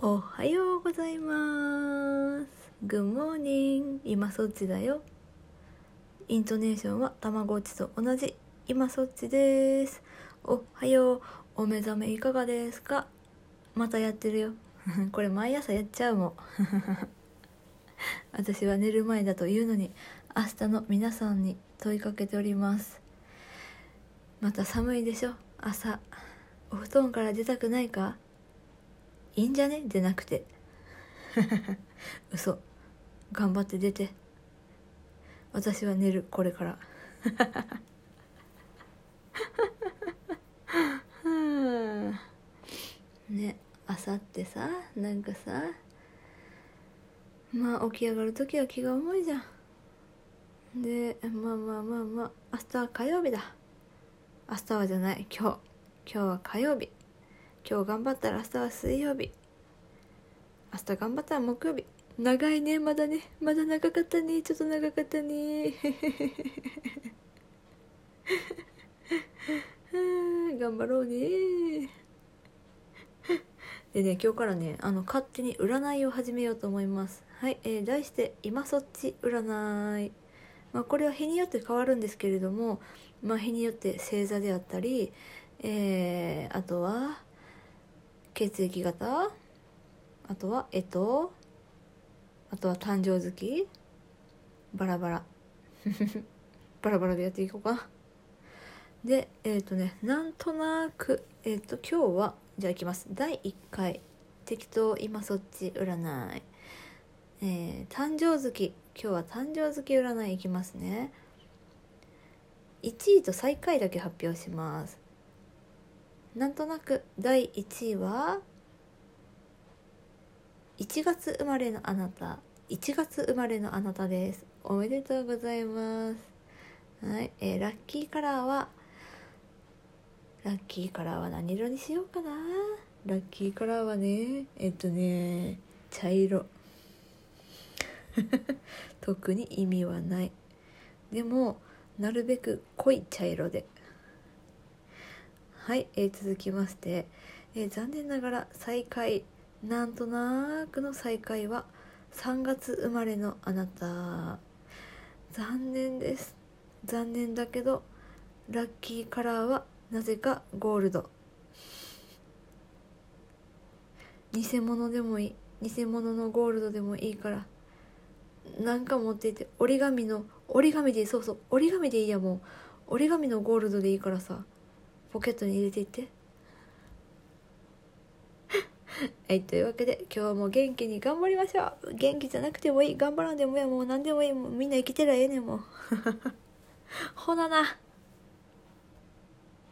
おはようございます。Good morning. 今そっちだよ。イントネーションはたまごっちと同じ。今そっちです。おはよう。お目覚めいかがですか？またやってるよ。これ毎朝やっちゃうもん。私は寝る前だというのに、明日の皆さんに問いかけております。また寒いでしょ？朝。お布団から出たくないか？いいんじゃね？でなくて。嘘。頑張って出て。私は寝るこれから。ね朝ってさなんかさ。まあ起き上がる時は気が重いじゃん。でまあまあまあまあ明日は火曜日だ。明日はじゃない今日。今日は火曜日今日頑張ったら明日は水曜日。明日頑張ったら木曜日。長いねまだね。まだ長かったね。ちょっと長かったね。頑張ろうね。でね今日からねあの勝手に占いを始めようと思います。はい、えー、題して「今そっち占い」まあ、これは日によって変わるんですけれども、まあ、日によって星座であったり、えー、あとは血液型？あとはえと？あとは誕生月？バラバラ。バラバラでやっていこうか。でえっ、ー、とねなんとなくえっ、ー、と今日はじゃあいきます。第1回。適当今そっち占い。えー、誕生月。今日は誕生月占いいきますね。1位と最下位だけ発表します。なんとなく第1位は1月生まれのあなた。1月生まれのあなたです。おめでとうございます。はい、えー、ラッキーカラーはラッキーカラーは何色にしようかな。ラッキーカラーはねえっとね茶色。特に意味はない。でもなるべく濃い茶色で。はい、えー、続きまして、えー、残念ながら最下位なんとなくの最下位は3月生まれのあなた。残念です。残念だけどラッキーカラーはなぜかゴールド。偽物でもいい偽物のゴールドでもいいからなんか持っていて折り紙の折り紙でそうそう折り紙でいいやもう。折り紙のゴールドでいいからさ。ポケットに入れていって。はいというわけで今日も元気に頑張りましょう。元気じゃなくてもいい。頑張らんでもいいもう何でもいい。もうみんな生きてりゃええねんもう。ほなな。